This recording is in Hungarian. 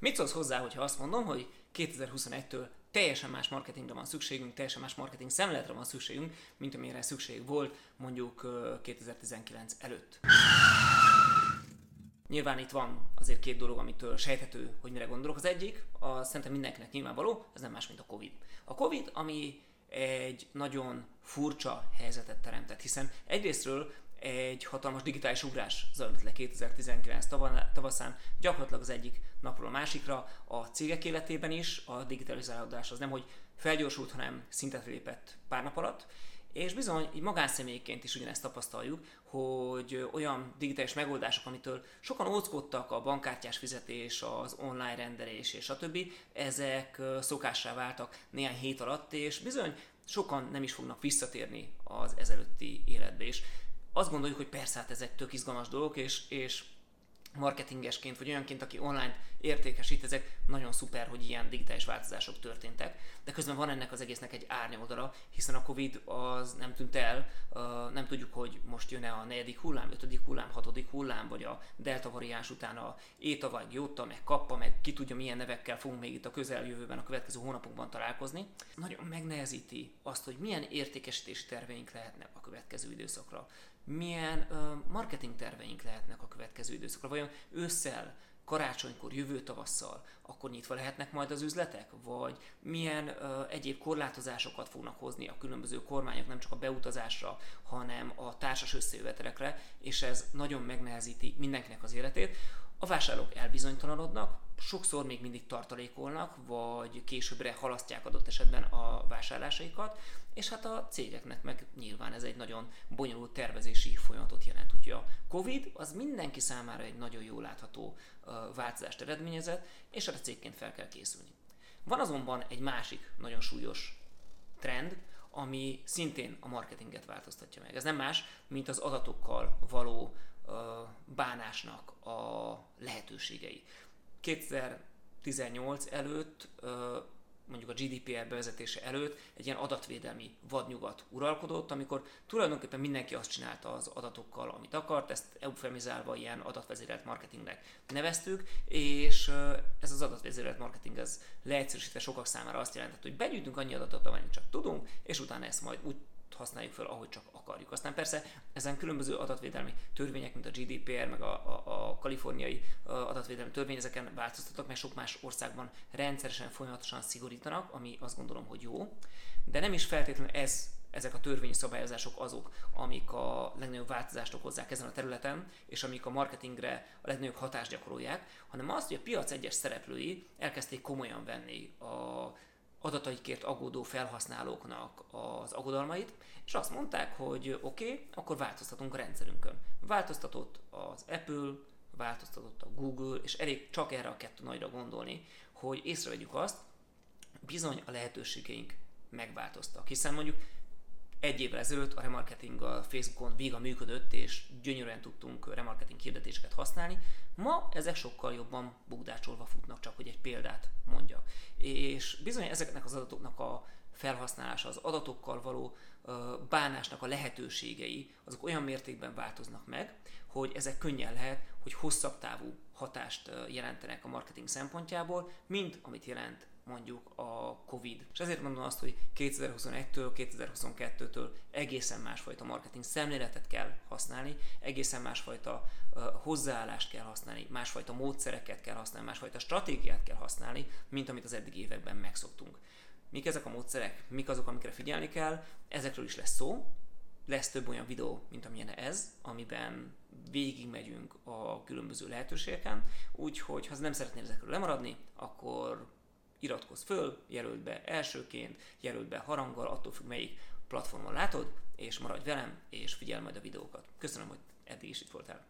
Mit szólsz hozzá, hogyha azt mondom, hogy 2021-től teljesen más marketingre van szükségünk, teljesen más marketing szemléletre van szükségünk, mint amire szükség volt mondjuk 2019 előtt. Nyilván itt van azért két dolog, amitől sejthető, hogy mire gondolok. Az egyik, a szerintem mindenkinek nyilvánvaló, ez nem más, mint a Covid. A Covid, ami egy nagyon furcsa helyzetet teremtett, hiszen egyrésztről egy hatalmas digitális ugrás zajlott le 2019 tavaszán, gyakorlatilag az egyik napról a másikra, a cégek életében is a digitalizálódás az nem, hogy felgyorsult, hanem szintet lépett pár nap alatt, és bizony, így magánszemélyként is ugyanezt tapasztaljuk, hogy olyan digitális megoldások, amitől sokan óckodtak, a bankkártyás fizetés, az online rendelés és a többi, ezek szokássá váltak néhány hét alatt, és bizony sokan nem is fognak visszatérni az ezelőtti életbe. És azt gondoljuk, hogy persze hát ez egy tök izgalmas dolog, és, és marketingesként, vagy olyanként, aki online értékesít, ezek nagyon szuper, hogy ilyen digitális változások történtek. De közben van ennek az egésznek egy árnyoldala, hiszen a Covid az nem tűnt el, nem tudjuk, hogy most jön-e a negyedik hullám, ötödik hullám, hatodik hullám, vagy a delta variáns után a éta, vagy jóta, meg kappa, meg ki tudja milyen nevekkel fogunk még itt a közeljövőben, a következő hónapokban találkozni. Nagyon megnehezíti azt, hogy milyen értékesítési terveink lehetnek a következő időszakra milyen ö, marketing terveink lehetnek a következő időszakra. Vajon ősszel, karácsonykor, jövő tavasszal, akkor nyitva lehetnek majd az üzletek? Vagy milyen ö, egyéb korlátozásokat fognak hozni a különböző kormányok, nem csak a beutazásra, hanem a társas összejövetelekre, és ez nagyon megnehezíti mindenkinek az életét. A vásárlók elbizonytalanodnak, sokszor még mindig tartalékolnak, vagy későbbre halasztják adott esetben a vásárlásaikat, és hát a cégeknek meg nyilván ez egy nagyon bonyolult tervezési folyamatot jelent. Úgyhogy a Covid az mindenki számára egy nagyon jól látható változást eredményezett, és erre cégként fel kell készülni. Van azonban egy másik nagyon súlyos trend, ami szintén a marketinget változtatja meg. Ez nem más, mint az adatokkal való bánásnak a lehetőségei. 2018 előtt, mondjuk a GDPR bevezetése előtt egy ilyen adatvédelmi vadnyugat uralkodott, amikor tulajdonképpen mindenki azt csinálta az adatokkal, amit akart, ezt eufemizálva ilyen adatvezérelt marketingnek neveztük, és ez az adatvezérelt marketing ez leegyszerűsítve sokak számára azt jelentett, hogy begyűjtünk annyi adatot, amennyit csak tudunk, és utána ezt majd úgy használjuk fel, ahogy csak akarjuk. Aztán persze ezen különböző adatvédelmi törvények, mint a GDPR, meg a, a, a kaliforniai adatvédelmi törvény, ezeken változtatnak, mert sok más országban rendszeresen, folyamatosan szigorítanak, ami azt gondolom, hogy jó. De nem is feltétlenül ez ezek a törvényi szabályozások azok, amik a legnagyobb változást okozzák ezen a területen, és amik a marketingre a legnagyobb hatást gyakorolják, hanem azt, hogy a piac egyes szereplői elkezdték komolyan venni a adataikért aggódó felhasználóknak az aggodalmait, és azt mondták, hogy oké, okay, akkor változtatunk a rendszerünkön. Változtatott az Apple, változtatott a Google, és elég csak erre a kettő nagyra gondolni, hogy észrevegyük azt, bizony a lehetőségeink megváltoztak. Hiszen mondjuk egy évvel ezelőtt a remarketing a Facebookon véga működött, és gyönyörűen tudtunk remarketing hirdetéseket használni. Ma ezek sokkal jobban bugdácsolva futnak, csak hogy egy példát mondjak. És bizony ezeknek az adatoknak a felhasználása, az adatokkal való bánásnak a lehetőségei, azok olyan mértékben változnak meg, hogy ezek könnyen lehet, hogy hosszabb távú hatást jelentenek a marketing szempontjából, mint amit jelent mondjuk a Covid. És ezért mondom azt, hogy 2021-től, 2022-től egészen másfajta marketing szemléletet kell használni, egészen másfajta uh, hozzáállást kell használni, másfajta módszereket kell használni, másfajta stratégiát kell használni, mint amit az eddigi években megszoktunk. Mik ezek a módszerek, mik azok, amikre figyelni kell, ezekről is lesz szó, lesz több olyan videó, mint amilyen ez, amiben végigmegyünk a különböző lehetőségeken, úgyhogy ha nem szeretnél ezekről lemaradni, akkor iratkozz föl, jelöld be elsőként, jelöld be haranggal, attól függ melyik platformon látod, és maradj velem, és figyelj majd a videókat. Köszönöm, hogy eddig is itt voltál.